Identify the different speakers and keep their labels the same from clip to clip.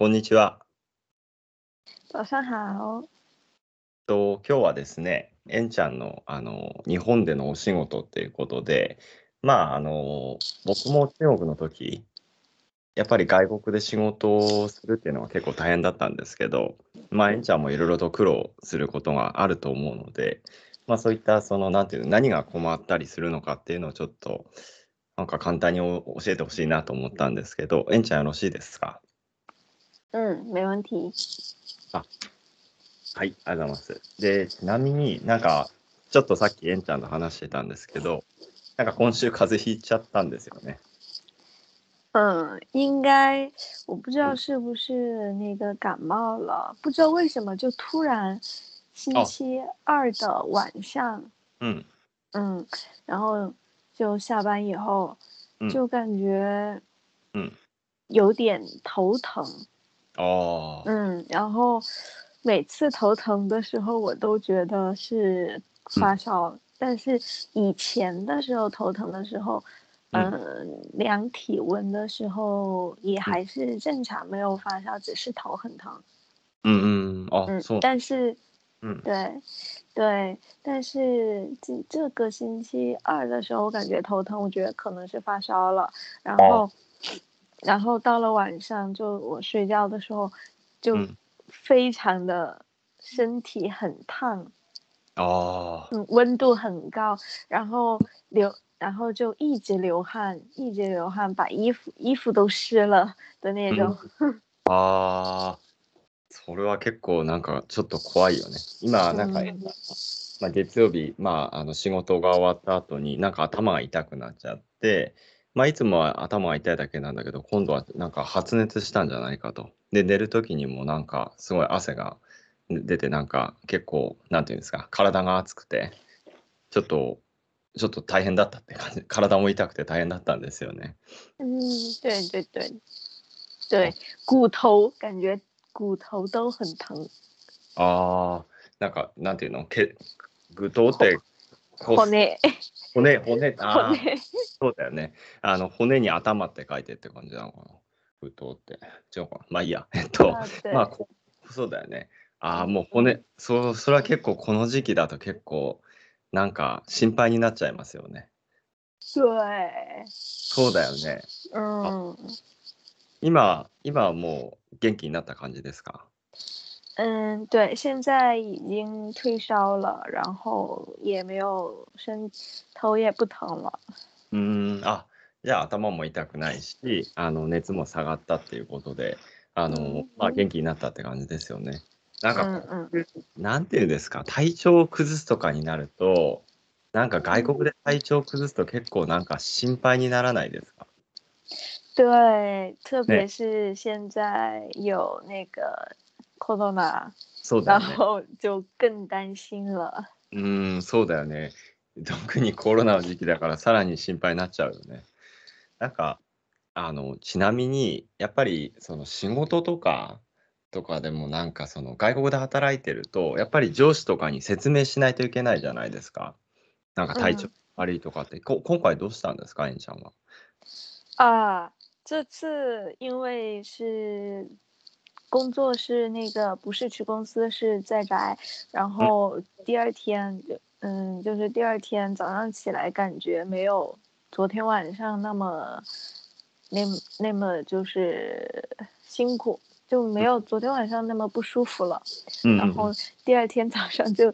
Speaker 1: こんにちは。
Speaker 2: 早上好。
Speaker 1: と今日はですね、えんちゃんのあの日本でのお仕事っていうことで、まああの僕も中国の時、やっぱり外国で仕事をするっていうのは結構大変だったんですけど、まあえんちゃんもいろいろと苦労することがあると思うので、まあそういったそのなんていうの何が困ったりするのかっていうのをちょっとなんか簡単に教えてほしいなと思ったんですけど、えんちゃんよろしいですか？
Speaker 2: 嗯，没问题。
Speaker 1: はい、ありがとうございます。で、ちなみになんか、ちょっとさっきえんちゃんと話してたんですけど、なんか今週風邪ひいちゃったんですよね。
Speaker 2: 嗯，应该我不知道是不是那个感冒了，不知道为什么就突然星
Speaker 1: 哦
Speaker 2: 期二的晚上，
Speaker 1: うん。
Speaker 2: 嗯，然后就下班以后
Speaker 1: 嗯
Speaker 2: 就感觉
Speaker 1: 嗯
Speaker 2: 有点头疼，
Speaker 1: ああ、
Speaker 2: 嗯，然后每次头疼的时候我都觉得是发烧，但是以前的时候头疼的时候。
Speaker 1: 嗯
Speaker 2: 嗯，量体温的时候也还是正常，没有发烧，只是头很疼。
Speaker 1: うんうん。あ、
Speaker 2: 嗯
Speaker 1: そう。，
Speaker 2: 但是
Speaker 1: うん。
Speaker 2: 对对，但是这这个星期二的时候，我感觉头疼，我觉得可能是发烧了。然
Speaker 1: 哦
Speaker 2: 后， 然后到了晚上，就我睡觉的时候，就
Speaker 1: 嗯
Speaker 2: 非常的身体很烫，
Speaker 1: ああ、
Speaker 2: 嗯，温度很高，然后流，然后就一直流汗，一直流汗，把衣服衣服都湿了的那种。
Speaker 1: ああ、それは結構なんかちょっと怖いよね。今、なんか、
Speaker 2: うん
Speaker 1: まあ、月曜日、まあ、あの仕事が終わった後に、なんか頭が痛くなっちゃって、 まあ、いつもは頭が痛いだけなんだけど、今度はなんか発熱したんじゃないかと。で、寝る時にもなんかすごい汗が出て、なんか結構、なんていうんですか、体が熱くて、ちょっと、ちょっと大変だったって感じ、体も痛くて大変だったんですよね。
Speaker 2: 嗯，对对对对，骨头感觉骨头都很疼。
Speaker 1: ああ、なんか、なんていうの、け具頭って、
Speaker 2: 骨
Speaker 1: 骨、骨、ああ、
Speaker 2: 骨
Speaker 1: そうだよね。あの、骨に頭って書いてって感じなのかな。具頭って。違うかな。まあいいや。えっと、まあ、こそうだよね。ああ、もう骨、そう、それは結構この時期だと結構、なんか心配になっちゃいますよね。
Speaker 2: 对，
Speaker 1: そうだよね。
Speaker 2: 嗯
Speaker 1: 今、今はもう元気になった感じですか？
Speaker 2: 嗯，对，现在已经退烧了，然后也没有身头也不疼了。
Speaker 1: うーん、あ、じゃあ頭も痛くないし、あの、熱も下がったっていうことで、あの
Speaker 2: うん、
Speaker 1: まあ元気になったって感じですよね。なんか、
Speaker 2: 嗯嗯，
Speaker 1: なんていうんですか、体調を崩すとかになると、なんか外国で体調を崩すと結構なんか心配にならないですか？
Speaker 2: 对，特别是现在有那个 corona，然
Speaker 1: そうだよね。
Speaker 2: 后就更担心了。
Speaker 1: うーん、そうだよね。特にコロナの時期だからさらに心配になっちゃうよね。なんか、あの、ちなみに、やっぱりその仕事とか、とかでもなんかその外国で働いてると、やっぱり上司とかに説明しないといけないじゃないですか。なんか体調
Speaker 2: うん
Speaker 1: 悪いとかって、こ今回どうしたんですか、えんちゃんは？
Speaker 2: 啊，这次因为是工作是那个不是去公司，是在宅，然后第二天就嗯，就是第二天早上起来感觉没有昨天晚上那么那那么就是辛苦，就没有昨天晚上那么不舒服了。
Speaker 1: うん
Speaker 2: 然后第二天早上就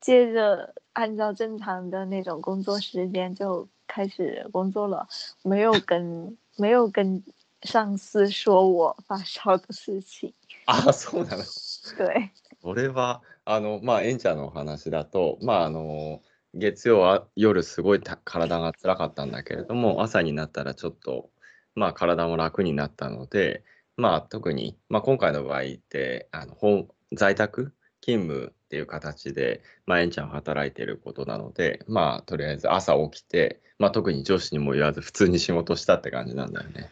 Speaker 2: 接着按照正常的那种工作时间就开始工作了，没有跟没有跟上司说我发烧的事情。
Speaker 1: あ、そうなの。
Speaker 2: 对，
Speaker 1: それは、 あの、まあ、エンちゃんのお話だと、まあ、あの、月曜は夜すごい体が辛かったんだけれども、朝になったらちょっと、まあ、体も楽になったので、まあ、特に、まあ、今回の場合って、あの、本在宅勤務っていう形で、まあ、エンちゃんは働いていることなので、まあ、とりあえず朝起きて、まあ、特に上司にも言わず、普通に仕事したって感じなんだよね。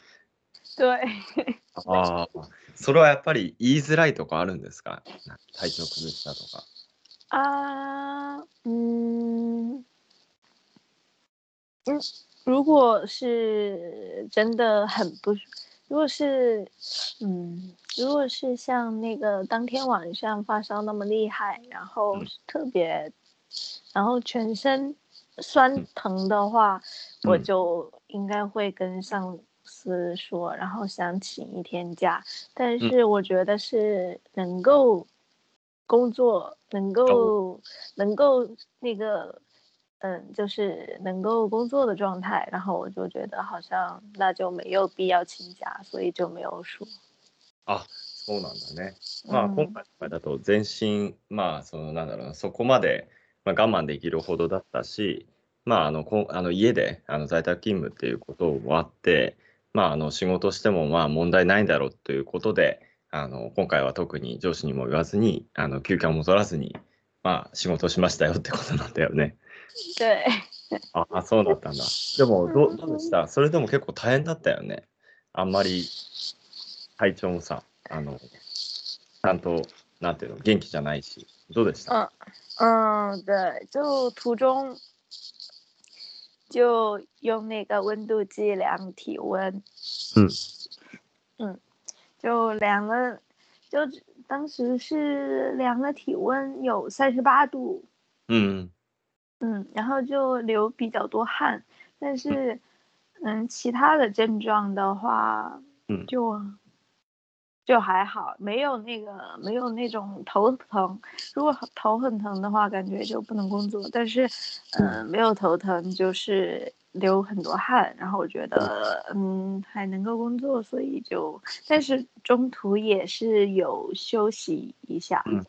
Speaker 2: 对，
Speaker 1: ああ、それはやっぱり言いづらいとかあるんですか？な体調崩したとか。
Speaker 2: 啊，嗯，嗯，如果是真的很不如果是，嗯，如果是像那个当天晚上发烧那么厉害，然后特别，然后全身酸疼的话，我就应该会跟上司说，然后想请一天假。但是我觉得是能够工作，能够能够那个。嗯，就是能够工作的状态，然后我就觉得好像那就没有必要请假，所以就没有说。
Speaker 1: あ、そうなんだね。まあ、今回だと全身、まあ、そのなんだろうな、そこまで、まあ、我慢できるほどだったし、まあ、あのこあの家であの在宅勤務っていうこともあって、 まあ、あの仕事してもまあ問題ないんだろうということで、あの今回は特に上司にも言わずに、あの休暇も取らずに、まあ、仕事しましたよってことなんだよね。
Speaker 2: 对。
Speaker 1: ああ、そうだったんだ。でも、どうどうでした？それでも結構大変だったよね。あんまり体調もさ、あの、ちゃんと、なんていうの、元気じゃないし。どうでした？
Speaker 2: 嗯嗯，对，就途中就用那个温度计量体温。
Speaker 1: 嗯
Speaker 2: 嗯，就量了，就当时是量了体温有三十八度。
Speaker 1: 嗯。
Speaker 2: 嗯，然后就流比较多汗，但是，嗯，其他的症状的话，
Speaker 1: 嗯，
Speaker 2: 就就还好，没有那个没有那种头疼。如果头很疼的话，感觉就不能工作。但是，嗯，没有头疼，就是流很多汗，然后我觉得，嗯，还能够工作，所以就，但是中途也是有休息一下。
Speaker 1: 嗯，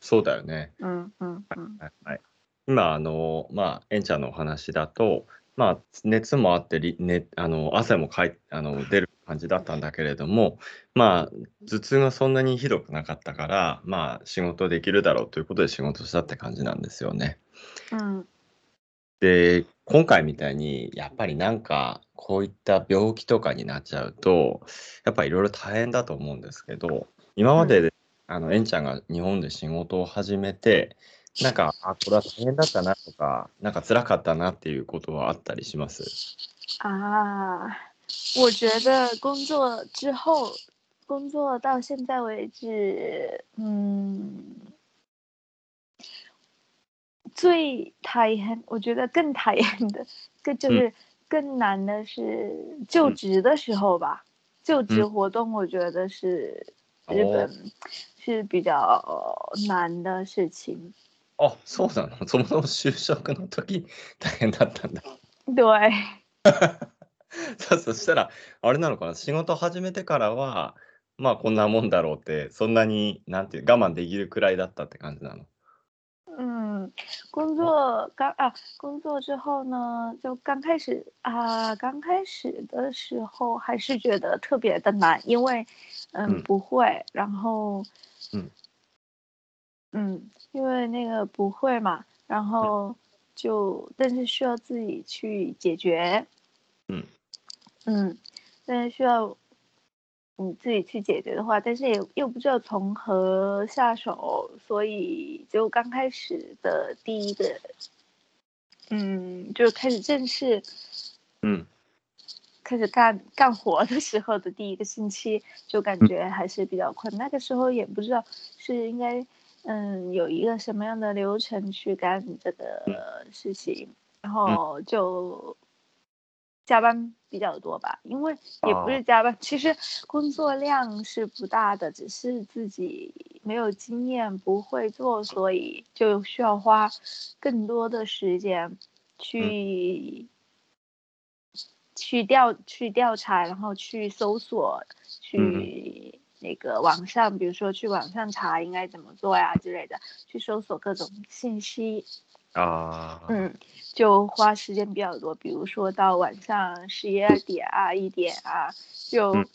Speaker 1: そうだよね。
Speaker 2: 嗯嗯嗯。
Speaker 1: はい。今、あの、まあ、えんちゃんのお話だと、まあ、熱もあって、ね、あの汗もかいあの出る 感じだったんだけれども、まあ、頭痛がそんなにひどくなかったから、まあ、仕事できるだろうということで仕事したって感じなんですよね。
Speaker 2: うん、
Speaker 1: で、今回みたいに、やっぱりなんか、こういった病気とかになっちゃうと、やっぱりいろいろ大変だと思うんですけど、今まで、うん、あの、えんちゃんが日本で仕事を始めて、なんか、あ、これは大変だったなとか、なんか辛かったなっていうことはあったりします？
Speaker 2: 啊，我觉得工作之后，工作到现在为止，嗯，最讨厌，我觉得更讨厌的，更就是更难的是就职的时候吧。就职活动，我觉得是日本是比较难的事情。
Speaker 1: あ、そうなのその就職の時大変だったんだ。
Speaker 2: 对。
Speaker 1: さそしたら、あれなのかな、仕事始めてからは、まあこんなもんだろうって、そんなに、なんていう、我慢できるくらいだったって感じなの？
Speaker 2: 嗯，工作刚啊，工作之后呢，就刚开始啊，刚开始的时候还是觉得特别的难，因为嗯不会，然后
Speaker 1: 嗯。
Speaker 2: 嗯，因为那个不会嘛，然后就但是需要自己去解决，
Speaker 1: 嗯
Speaker 2: 嗯，但是需要你自己去解决的话，但是也又不知道从何下手，所以就刚开始的第一个，嗯，就开始正式，
Speaker 1: 嗯，
Speaker 2: 开始干干活的时候的第一个星期，就感觉还是比较困，那个时候也不知道是应该。嗯，有一个什么样的流程去干这个事情，然后就加班比较多吧，因为也不是加班，其实工作量是不大的，只是自己没有经验，不会做，所以就需要花更多的时间去去调去调查，然后去搜索去。那个网上，比如说去网上查应该怎么做呀之类的，去搜索各种信息
Speaker 1: 啊，
Speaker 2: 嗯，就花时间比较多。比如说到晚上十一二点啊、一点啊，就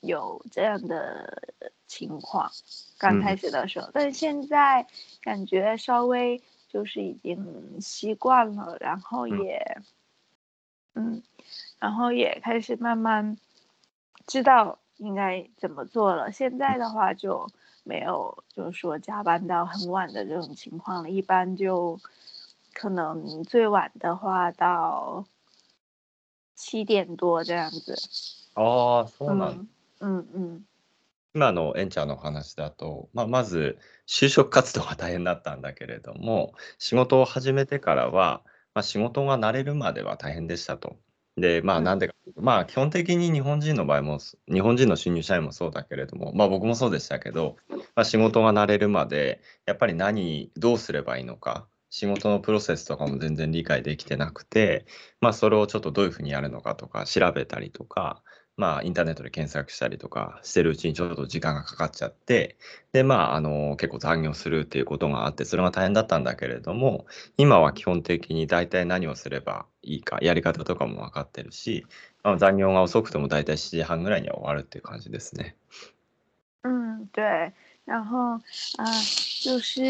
Speaker 2: 有这样的情况。刚开始的时候，但是现在感觉稍微就是已经习惯了，然后也，嗯，然后也开始慢慢知道。应该怎么做了？现在的话就没有，就是说加班到很晚的这种情况了。一般就可能最晚的话到七点多这样子。
Speaker 1: 哦，そうなん
Speaker 2: うんうん。
Speaker 1: 今のエンちゃんのお話だと、まあ、まず就職活動が大変だったんだけれども、仕事を始めてからは、まあ、仕事が慣れるまでは大変でしたと。で、まあ、
Speaker 2: うん。
Speaker 1: なんでかまあ、基本的に日本人の場合も、日本人の新入社員もそうだけれども、まあ、僕もそうでしたけど、まあ、仕事が慣れるまで、やっぱり何、どうすればいいのか、仕事のプロセスとかも全然理解できてなくて、まあ、それをちょっとどういうふうにやるのかとか調べたりとか、まあ、インターネットで検索したりとかしてるうちにちょっと時間がかかっちゃって、で、まあ、あの、結構残業するっていうことがあって、それが大変だったんだけれども、今は基本的に大体何をすればいいか、やり方とかも分かってるし、まあ、残業が遅くても大体7時半ぐらいには終わるっていう感じですね。
Speaker 2: 嗯，对。然后啊，就是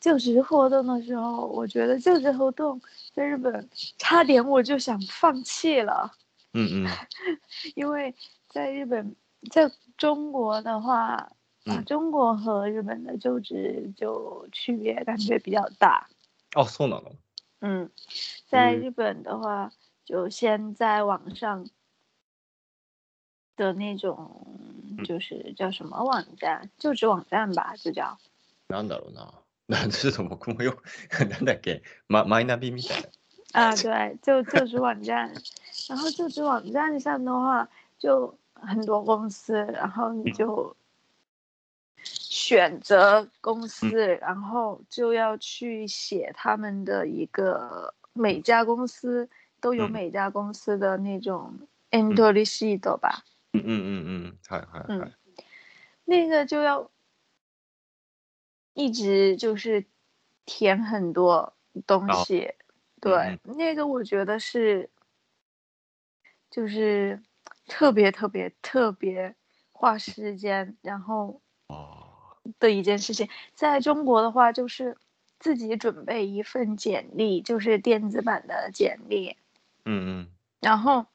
Speaker 2: 就职活动的时候，我觉得就职活动在日本差点我就想放弃了，
Speaker 1: うんうん。
Speaker 2: 因为在日本，在中国的话，啊，
Speaker 1: 嗯
Speaker 2: 中国和日本的就职就区别感觉比较大。
Speaker 1: あ、そうなの
Speaker 2: 嗯，在
Speaker 1: 嗯
Speaker 2: 日本的话，就先在网上的那种，
Speaker 1: 嗯
Speaker 2: 就是叫什么网站，就职网站吧，就叫。
Speaker 1: なんだろうな。なちょっと僕もよく、なんだっけ、ま、マイナビみたいな。
Speaker 2: 啊，对，就就职网站，然后就职网站上的话，就很多公司，然后你
Speaker 1: 嗯
Speaker 2: 就选择公司，然后就要去写他们的一个每家公司都有
Speaker 1: 嗯
Speaker 2: 每家公司的那种 entry sheet 吧，
Speaker 1: うんうんうんうん。はいはいはい。
Speaker 2: 那个就要一直就是填很多东
Speaker 1: 哦
Speaker 2: 西， 对，那个我觉得是就是特别特别特别花时间，然后
Speaker 1: あ
Speaker 2: 的一件事情。在中国的话，就是自己准备一份简历，就是电子版的简历，
Speaker 1: ーうんうん。
Speaker 2: 然后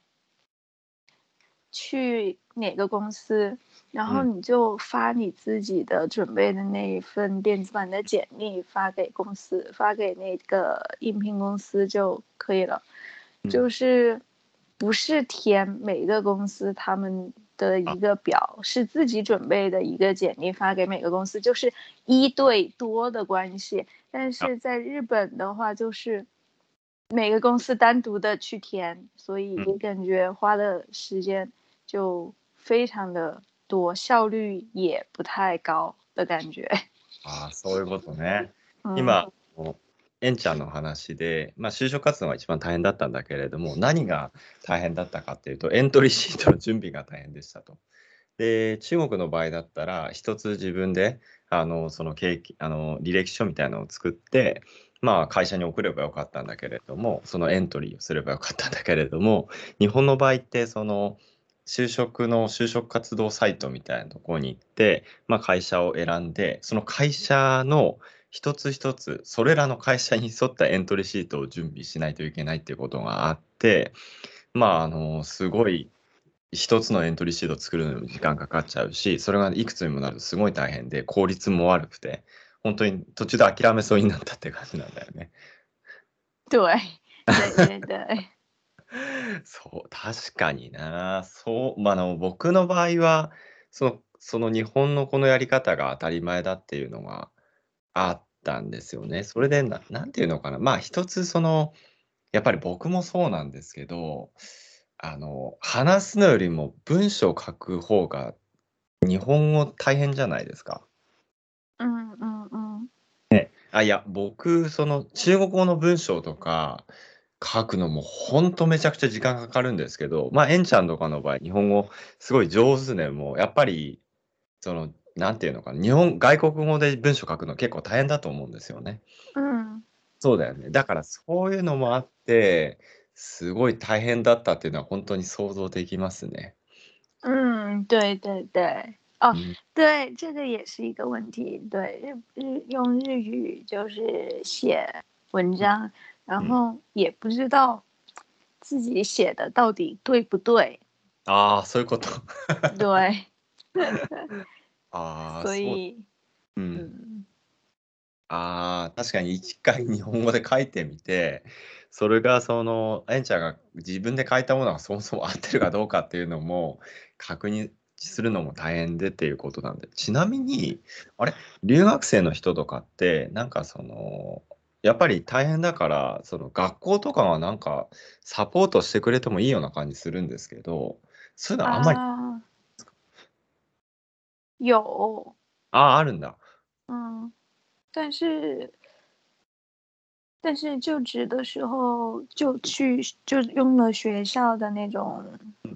Speaker 2: 去哪个公司， 然后
Speaker 1: 嗯
Speaker 2: 你就发你自己的准备的那一份电子版的简历发给公司，发给那个应聘公司就可以了。
Speaker 1: 嗯
Speaker 2: 就是不是填每个公司他们的一个表，是自己准备的一个简历发给每个公司，就是一对多的关系。但是在日本的话，就是每个公司单独的去填，所以
Speaker 1: 嗯
Speaker 2: 感觉花的时间就非常的多，效率也不太高的感觉。
Speaker 1: ああ、そういうことね。
Speaker 2: 嗯、
Speaker 1: 今、こうエンちゃんの話で、まあ、就職活動が一番大変だったんだけれども、何が大変だったかっていうと、エントリーシートの準備が大変でしたと。で、中国の場合だったら、一つ自分で、あの、その経験、あの、履歴書みたいなのを作って、まあ、会社に送ればよかったんだけれども、そのエントリーをすればよかったんだけれども、日本の場合って、その、就職の就職活動サイトみたいなところに行って、まあ、会社を選んで、その会社の一つ一つ、それらの会社に沿ったエントリーシートを準備しないといけないっていうことがあって、まあ、あの、すごい、一つのエントリーシートを作るのに時間かかっちゃうし、それがいくつにもなるとすごい大変で、効率も悪くて、本当に途中で諦めそうになったって感じなんだよね。
Speaker 2: 对对对对，
Speaker 1: そう、確かにな。そう、まあ、あの、僕の場合は、その、その日本のこのやり方が当たり前だっていうのがあったんですよね。それでな、なんていうのかな。まあ、一つその、やっぱり僕もそうなんですけど、あの、話すのよりも文章を書く方が日本語大変じゃないですか。
Speaker 2: 嗯嗯嗯
Speaker 1: あ、いや、僕、その中国語の文章とか書くのもほんとめちゃくちゃ時間かかるんですけど、まあ、エンちゃんとかの場合、日本語すごい上手でも、やっぱり、その、なんていうのかな、日本、外国語で文章書くの結構大変だと思うんですよね。
Speaker 2: 嗯
Speaker 1: そうだよね。だからそういうのもあって、すごい大変だったっていうのは本当に想像できますね。
Speaker 2: 嗯，对对对，哦，
Speaker 1: うん
Speaker 2: 对，这个也是一个问题。对，日日用日语就是写文章，然
Speaker 1: 嗯
Speaker 2: 后也不知道自己写的到底对不对。
Speaker 1: ああ、そういうこと。
Speaker 2: 对，
Speaker 1: ああ、そう。
Speaker 2: 所以
Speaker 1: うん。
Speaker 2: 嗯
Speaker 1: ああ、確かに一回日本語で書いてみて、それがその、エンちゃんが自分で書いたものがそもそも合ってるかどうかっていうのも確認、致するのも大変でっていうことなんで、ちなみに、あれ、留学生の人とかって、なんかその、やっぱり大変だから、その学校とかはなんかサポートしてくれてもいいような感じするんですけど、そういうのはあんまり、
Speaker 2: 啊，有，
Speaker 1: ああ、あるんだ。
Speaker 2: 嗯，但是但是就职的时候就去就用了学校的那种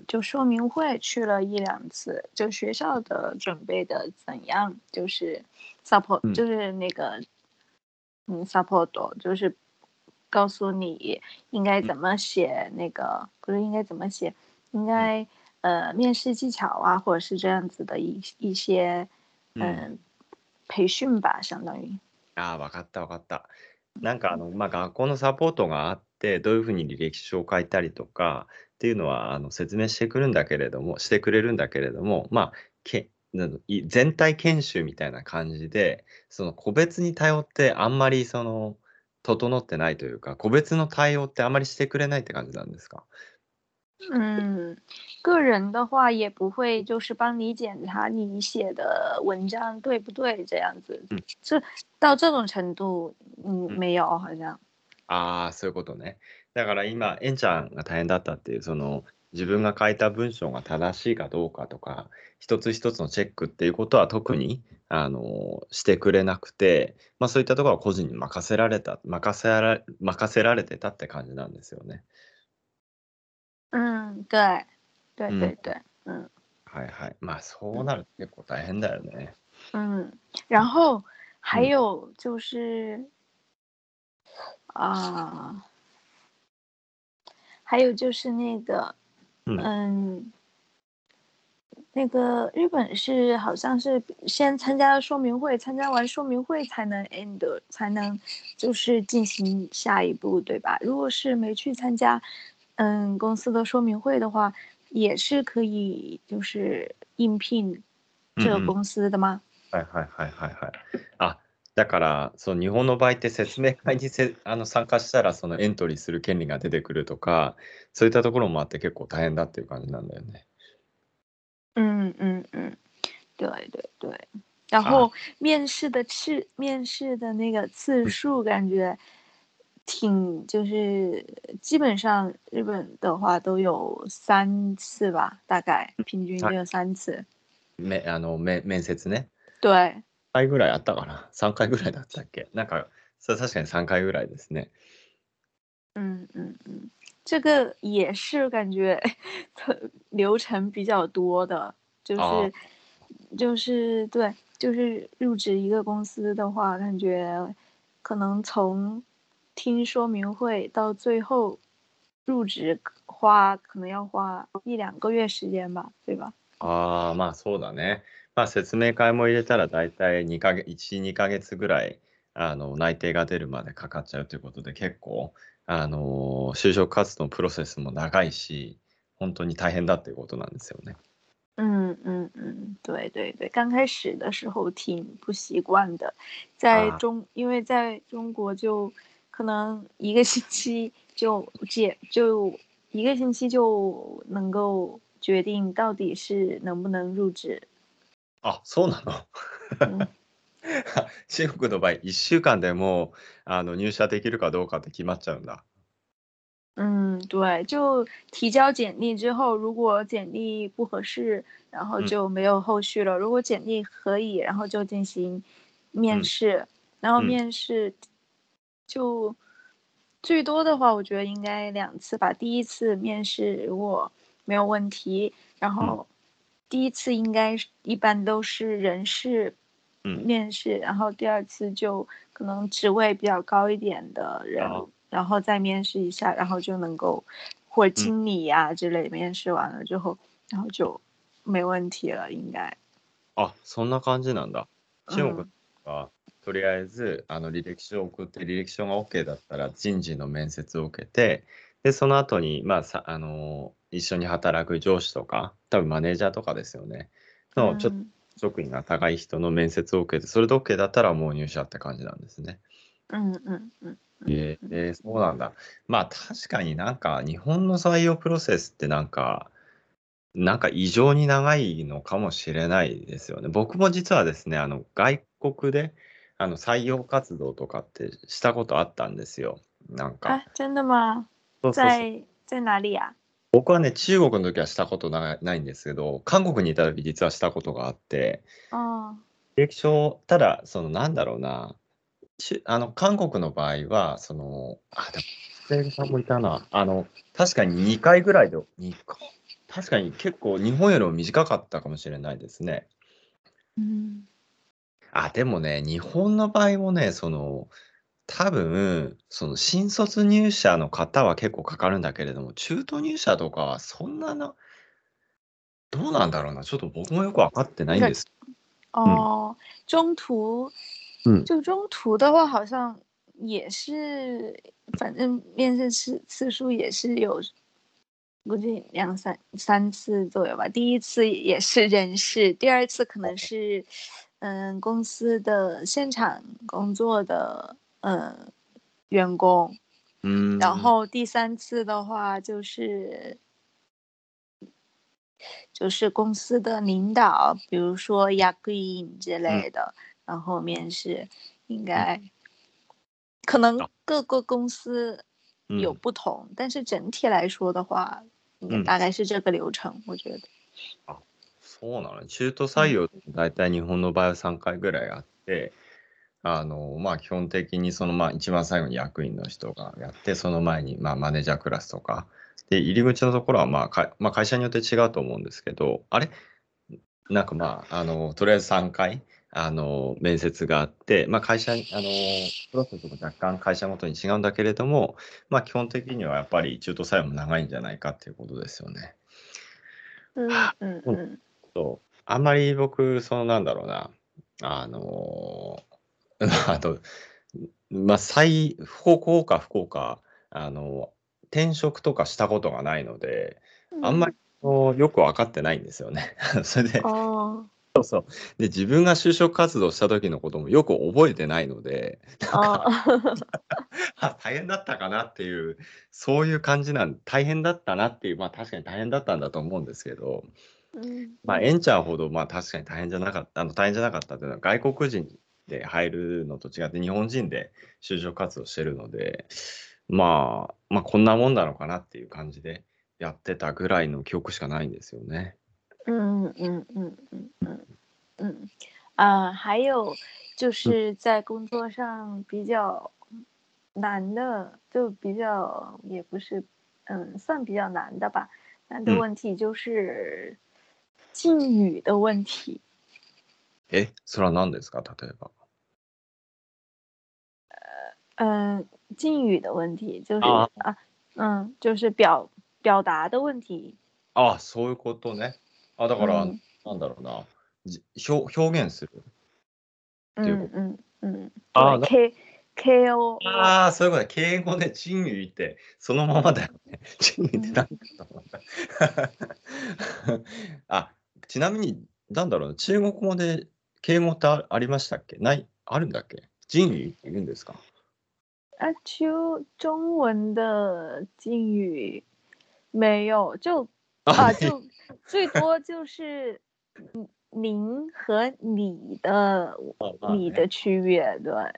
Speaker 2: 就说明会去了一两次，就学校的准备的怎样，就是 support
Speaker 1: 嗯。
Speaker 2: 就是那个嗯 support 就是告诉你应该怎么写那个不是应该怎么写，应该呃面试技巧啊，或者是这样子的一一些
Speaker 1: うん
Speaker 2: 嗯培训吧，相当于。
Speaker 1: ああ、わかったわかった。なんかあの、まあ、学校のサポートがあって、どういうふうに履歴書を書いたりとかっていうのはあの説明してくるんだけれども、してくれるんだけれども、まあ、けなのい全体研修みたいな感じで、その個別に頼ってあんまりその整ってないというか、個別の対応ってあんまりしてくれないって感じなんですか？
Speaker 2: 嗯，个人的话也不会，就是帮你检查你写的文章对不对，这样子。
Speaker 1: 嗯
Speaker 2: 这到这种程度，嗯，
Speaker 1: 嗯
Speaker 2: 没有，好像。
Speaker 1: ああ、そういうことね。だから今、エンちゃんが大変だったっていう、その自分が書いた文章が正しいかどうかとか、一つ一つのチェックっていうことは特にあのしてくれなくて、まあ、そういったところは個人に任せられた、任せられ任せられてたって感じなんですよね。
Speaker 2: 嗯，对，对
Speaker 1: 嗯
Speaker 2: 对对，嗯
Speaker 1: はいはい。まあそうなると結構大変だよね。
Speaker 2: 嗯，然后还
Speaker 1: 嗯
Speaker 2: 有就是啊，还有就是那个，
Speaker 1: 嗯
Speaker 2: 嗯，那个日本是好像是先参加说明会，参加完说明会才能 end，才能就是进行下一步，对吧？如果是没去参加，嗯，公司的说明会的话，也是可以就是应聘这个
Speaker 1: 嗯嗯
Speaker 2: 公司的吗？
Speaker 1: はいはいはいはいはい。あ、 だから、そう日本の場合って説明会にせ あの参加したらそのエントリーする権利が出てくるとか、そういったところもあって結構大変だっていう感じなんだよね。
Speaker 2: 嗯嗯嗯，对对对。然后面试的次面试的那个次数，感觉挺就是基本上日本的话都有三次吧，大概平均就有三次。
Speaker 1: めあのめ面接ね。
Speaker 2: 对
Speaker 1: ，3回ぐらいあったかな ?3 回ぐらいだったっけ？なんか、それ確かに3回ぐらいですね。
Speaker 2: 嗯嗯嗯，这个也是感觉 流程比较多的，就是、
Speaker 1: 哦
Speaker 2: 就是对，就是入职一个公司的话，感觉可能从听说明会到最后入职花可能要花一两个月时间吧，对吧？
Speaker 1: ああ、まあそうだね。まあ説明会も入れたら大体2ヶ月、1、2ヶ月ぐらいあの内定が出るまでかかっちゃうということで結構あの就職活動のプロセスも長いし、本当に大変だっていうことなんですよね。
Speaker 2: 嗯嗯嗯，对对对，刚开始的时候挺不习惯的，在
Speaker 1: 啊
Speaker 2: 中，因为在中国就可能一个星期就解就一个星期就能够决定到底是能不能入职。
Speaker 1: あ、そうなの？
Speaker 2: 嗯
Speaker 1: 中国の場合、1週間でもうあの入社できるかどうかって決まっちゃうんだ。
Speaker 2: 嗯，对，就提交简历之后，如果简历不合适，然后
Speaker 1: 嗯
Speaker 2: 就没有后续了；如果简历可以，然后就进行面
Speaker 1: 嗯。
Speaker 2: 试，然后
Speaker 1: 嗯。
Speaker 2: 面试就最多的话，我觉得应该两次吧。第一次面试如果没有问题，然
Speaker 1: 嗯。
Speaker 2: 后第一次应该是一般都是人事
Speaker 1: 嗯
Speaker 2: 面试，然后第二次就可能职位比较高一点的人，
Speaker 1: 哦
Speaker 2: 然后再面试一下，然后就能够或者经理呀、之类面试完了之后，然后就没问题了，应该。
Speaker 1: あ、そんな感じなんだ。中国
Speaker 2: 嗯
Speaker 1: は、とりあえずあの履歴書を送って履歴書が OK だったら人事の面接を受けてでその後にまあさあの 一緒に働く上司とか多分マネージャーとかですよねのちょっと
Speaker 2: 嗯
Speaker 1: 職位が高い人の面接を受けてそれで OK だったらもう入社って感じなんですね。
Speaker 2: 嗯嗯嗯
Speaker 1: えーえーそうなんだ。まあ確かになんか日本の採用プロセスってなんかなんか異常に長いのかもしれないですよね。僕も実はですね、あの外国であの採用活動とかってしたことあったんですよ。なんか。
Speaker 2: 啊，真的吗？在在哪里啊？
Speaker 1: 僕はね、中国の時はしたことなないんですけど、韓国にいた時実はしたことがあって、
Speaker 2: 哦，
Speaker 1: 履歴書、ただ、そのなんだろうな、しあの韓国の場合は、その、あ、でも、学生さんもいたな、あの、確かに2回ぐらいで、2回確かに結構日本よりも短かったかもしれないですね。
Speaker 2: 嗯，
Speaker 1: あ、でもね、日本の場合もね、その、多分、その新卒入社の方は結構かかるんだけれども、中途入社とかはそんなな、どうなんだろうな、ちょっと僕もよく分かってないんです。
Speaker 2: 哦，中途，
Speaker 1: 嗯
Speaker 2: 就中途的话，好像也是，反正面试次次数也是有，估计两三三次左右吧。第一次也是人事，第二次可能是，嗯，公司的现场工作的嗯员工，
Speaker 1: うん。
Speaker 2: 然后第三次的话就是，就是公司的领导，比如说役員之类的，然后面试，应该可能
Speaker 1: 啊
Speaker 2: 各个公司
Speaker 1: うん
Speaker 2: 有不同，但是整体来说的话，应该
Speaker 1: 嗯
Speaker 2: 大概是这个流程，我觉得。
Speaker 1: そうなの中途採用って大体日本の場合は3回ぐらいあって、 あの、まあ基本的にそのまあ一番最後に役員の人がやって、その前にまあマネージャークラスとか、で、入り口のところはまあか、まあ、会社によって違うと思うんですけど、あれ？なんかまあ、あの、とりあえず3回、あの、面接があって、まあ会社に、あの、プロセスも若干会社ごとに違うんだけれども、まあ基本的にはやっぱり中途採用も長いんじゃないかっていうことですよね。
Speaker 2: 嗯嗯
Speaker 1: 嗯
Speaker 2: 嗯
Speaker 1: そう。あんまり僕、そのなんだろうな、あのー あと、まあ、再、不幸か不幸か、あの、転職とかしたことがないので、あんまりこうよく分かってないんですよね。それで、
Speaker 2: 哦
Speaker 1: で、自分が就職活動した時のこともよく覚えてないので、
Speaker 2: 哦，
Speaker 1: あ、大変だったかなっていう、そういう感じなん、大変だったなっていう、まあ確かに大変だったんだと思うんですけど、
Speaker 2: 嗯
Speaker 1: まあ、エンちゃんほど、まあ確かに大変じゃなかった、あの大変じゃなかったっていうのは外国人で入るのと違って日本人で就職活動してるので、まあ、まあこんなもんなのかなっていう感じでやってたぐらいの記憶しかないんですよね。
Speaker 2: 嗯嗯嗯嗯嗯嗯啊，还有就是在工作上比较难的，就比较也不是，嗯，算比较难的吧。难的
Speaker 1: 嗯
Speaker 2: 问题就是敬语的问题。
Speaker 1: え、それは何ですか？例えば。
Speaker 2: 嗯，敬语的问题就是
Speaker 1: 啊
Speaker 2: 啊，嗯，就是表表达的问题。
Speaker 1: ああ、そういうことね。あ、だから、
Speaker 2: 嗯
Speaker 1: なんだろうな。じ表表現する？ていう
Speaker 2: 嗯嗯嗯，
Speaker 1: 啊
Speaker 2: 对，K K O
Speaker 1: ああ、そういうことだ。敬語で陳語って、そのままだよね。陳語って何だと思った。あ、ちなみに、なんだろうな、中国語で敬語ってあありましたっけ？ない、あるんだっけ？陳語って言うんですか？
Speaker 2: 啊，中中文的敬语没有，就啊，就最多就是嗯您和你的你的区别，对，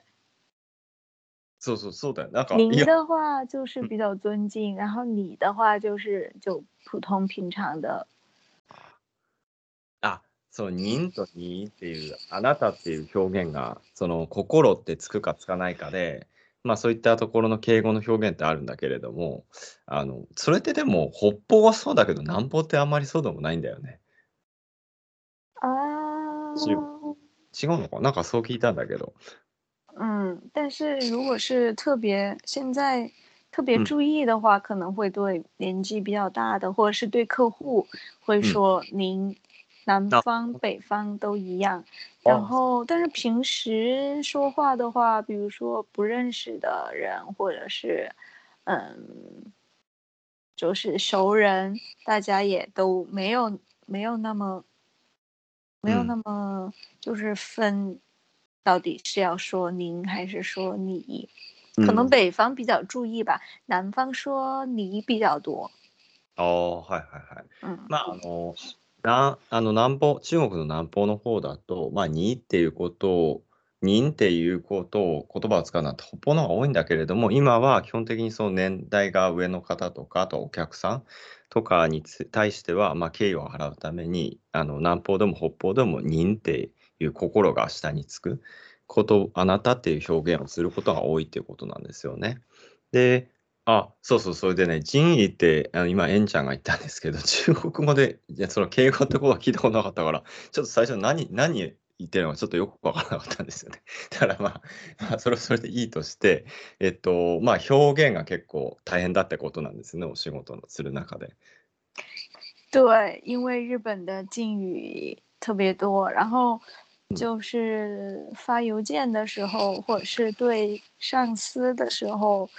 Speaker 1: そうそう、そうだよ。なんか、
Speaker 2: 您的话就是比较尊敬，然后你的话就是就普通平常的，
Speaker 1: あ、そう、人とにっていう、あなたっていう表現が、その、心ってつくかつかないかで、まあそういったところの敬語の表現ってあるんだけれども、あの、それってでも、北方はそうだけど、南方ってあんまりそうでもないんだよね。
Speaker 2: 啊，
Speaker 1: 是違う。のかな？なんかそう聞いたんだけど。
Speaker 2: 嗯，但是如果是特别现在特别
Speaker 1: 嗯。
Speaker 2: 注意的话，可能会对年纪比较大的，或者是对客户会
Speaker 1: 嗯。
Speaker 2: 说您南
Speaker 1: 那
Speaker 2: 方、北方都一样。
Speaker 1: 哦
Speaker 2: 然后，但是平时说话的话，比如说不认识的人，或者是嗯，就是熟人，大家也都没有没有那么没有
Speaker 1: 嗯
Speaker 2: 那么就是分到底是要说您还是说你，可能
Speaker 1: うん
Speaker 2: 北方比较注意吧，南方说你比较多。
Speaker 1: ああ、はいはいはい。
Speaker 2: うん。
Speaker 1: まあ、あの、 なあの南方、中国の南方の方だと、まあ、にっていうことを、人っていうことを言葉を使うのは北方の方が多いんだけれども、今は基本的にその年代が上の方とか、あとお客さんとかに対しては、まあ、敬意を払うために、あの南方でも北方でも人っていう心が下につくこと、あなたっていう表現をすることが多いっていうことなんですよね。で、あ、そうそう、それでね、仁義って、あの今、エンちゃんが言ったんですけど、中国語で、いや、その敬語ってことは聞いたことなかったから、ちょっと最初何、何言ってるのかちょっとよくわからなかったんですよね。だからまあ、まあ、それはそれでいいとして、えっと、まあ、表現が結構大変だってことなんですね、お仕事のする中で。
Speaker 2: 对，因为日本的敬语特别多，然后就是发邮件的时候，或者是对上司的时候，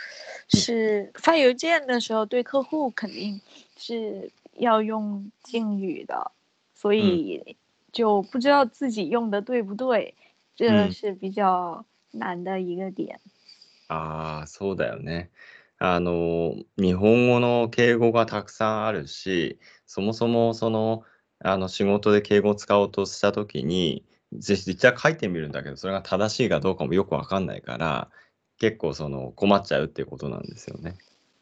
Speaker 2: 是发邮件的时候对客户肯定是要用敬语的，所以就不知道自己用的对不对，这是比较难的一个点。
Speaker 1: ああ、そうだよね。あの、日本語の敬語がたくさんあるし、そもそもその、あの仕事で敬語を使おうとしたときに、 実際書いてみるんだけど、それが正しいかどうかもよくわかんないから、結構その困っちゃうっていうことなんですよね。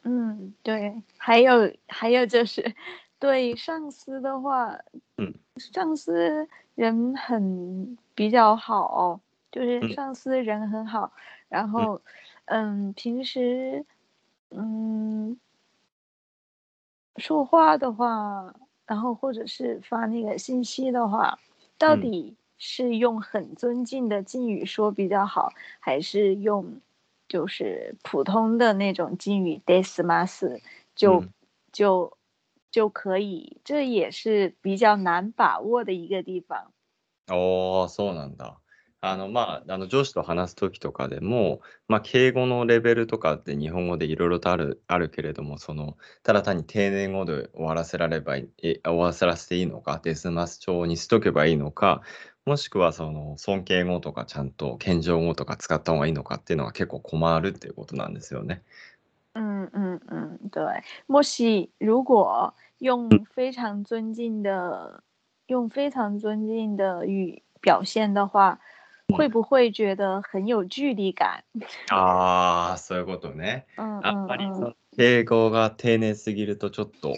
Speaker 2: 嗯，对，还有还有就是对上司的话，
Speaker 1: 嗯，
Speaker 2: 上司人很比较好，就是
Speaker 1: 嗯
Speaker 2: 上司人很好，然后嗯，平时嗯说话的话，然后或者是发那个信息的话，到
Speaker 1: 嗯
Speaker 2: 底。是用很尊敬的敬语说比较好，还是用就是普通的那种敬语 des mas 就、
Speaker 1: 嗯
Speaker 2: 就就可以？这也是比较难把握的一个地方。
Speaker 1: ああ、そうなんだ。あの、まあ、あの上司と話すときとかでも、まあ、敬語のレベルとかって日本語でいろいろとあるあるけれども、その、ただ単に丁寧語で終わらせらればいい、え終わらせていいのか、デスマス調にしとけばいいのか、もしくはその尊敬語とかちゃんと謙譲語とか使った方がいいのかっていうのが結構困るっていうことなんですよね。
Speaker 2: 嗯嗯嗯，对。もし如果用非常尊敬的、用非常尊敬的语表现的话，会不会觉得很有距離感？
Speaker 1: ああ、そういうことね。
Speaker 2: 嗯
Speaker 1: やっぱり
Speaker 2: 嗯嗯。
Speaker 1: 敬語が丁寧すぎるとちょっと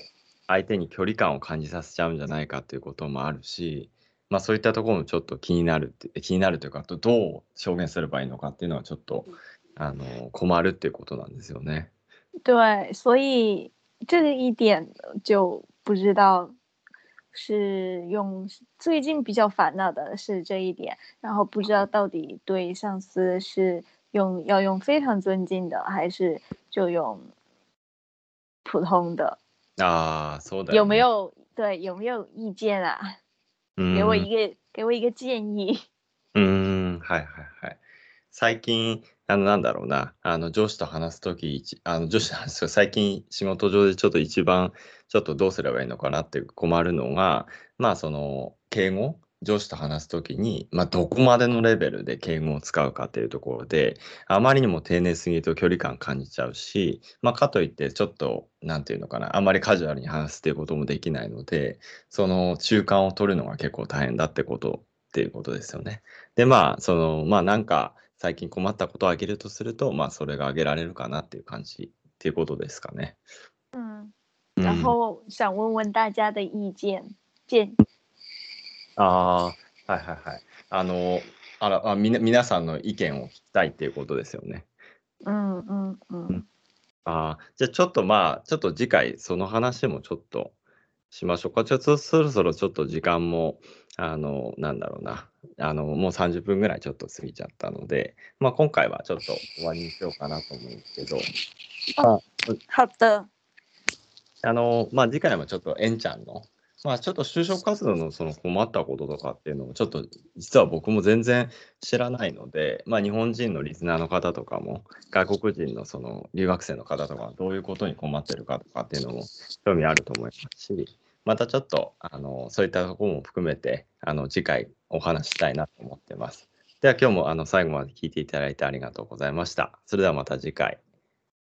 Speaker 1: 相手に距離感を感じさせちゃうんじゃないかっていうこともあるし、まあ、そういったところもちょっと気になるって気になるというか、どう表現すればいいのかっていうのはちょっとあの困るっていうことなんですよね。
Speaker 2: 对，所以这个一点就不知道是用最近比较烦恼的是这一点，然后不知道到底对上司是用要用非常尊敬的，还是就用普通的？
Speaker 1: ああ、そうだ
Speaker 2: 有。没有对有没有意见啊？
Speaker 1: う
Speaker 2: 给我一
Speaker 1: ん。
Speaker 2: 个给我一个建议。
Speaker 1: うーん、はいはいはい。最近、あの、なんだろうな、あの、上司と話すとき、あの、上司と話すと最近仕事上でちょっと一番、ちょっとどうすればいいのかなって困るのが、まあ、その、敬語上司と話すときに、まあ、どこまでのレベルで敬語を使うかっていうところで、あまりにも丁寧すぎると距離感感じちゃうし、まあ、かといってちょっと、なんていうのかな、あまりカジュアルに話すっていうこともできないので、その中間を取るのが結構大変だってことっていうことですよね。で、まあ、その、まあ、なんか、最近困ったことをあげるとすると、まあ、それがあげられるかなっていう感じっていうことですかね。
Speaker 2: 嗯，
Speaker 1: う
Speaker 2: 然
Speaker 1: ん。
Speaker 2: 后想问问大家的意见，建
Speaker 1: ああ、はいはいはい。あの、あら、あ、みな皆さんの意見を聞きたいっていうことですよね。
Speaker 2: 嗯嗯
Speaker 1: うん。
Speaker 2: 嗯。
Speaker 1: ああ、じゃあちょっとまあ、ちょっと次回その話もちょっとしましょうか。ちょっとそろそろちょっと時間も、あの、なんだろうな、あの、もう30分ぐらいちょっと過ぎちゃったので、まあ、今回はちょっと終わりにしようかなと思うんですけど、
Speaker 2: 哦，好的。
Speaker 1: あの、まあ、次回もちょっとえんちゃんの、まあ、ちょっと就職活動のその困ったこととかっていうのをちょっと実は僕も全然知らないので、まあ、日本人のリスナーの方とかも外国人のその留学生の方とかどういうことに困ってるかとかっていうのも興味あると思いますし、またちょっとあのそういったところも含めてあの次回お話ししたいなと思ってます。では今日もあの最後まで聞いていただいてありがとうございました。それではまた次回。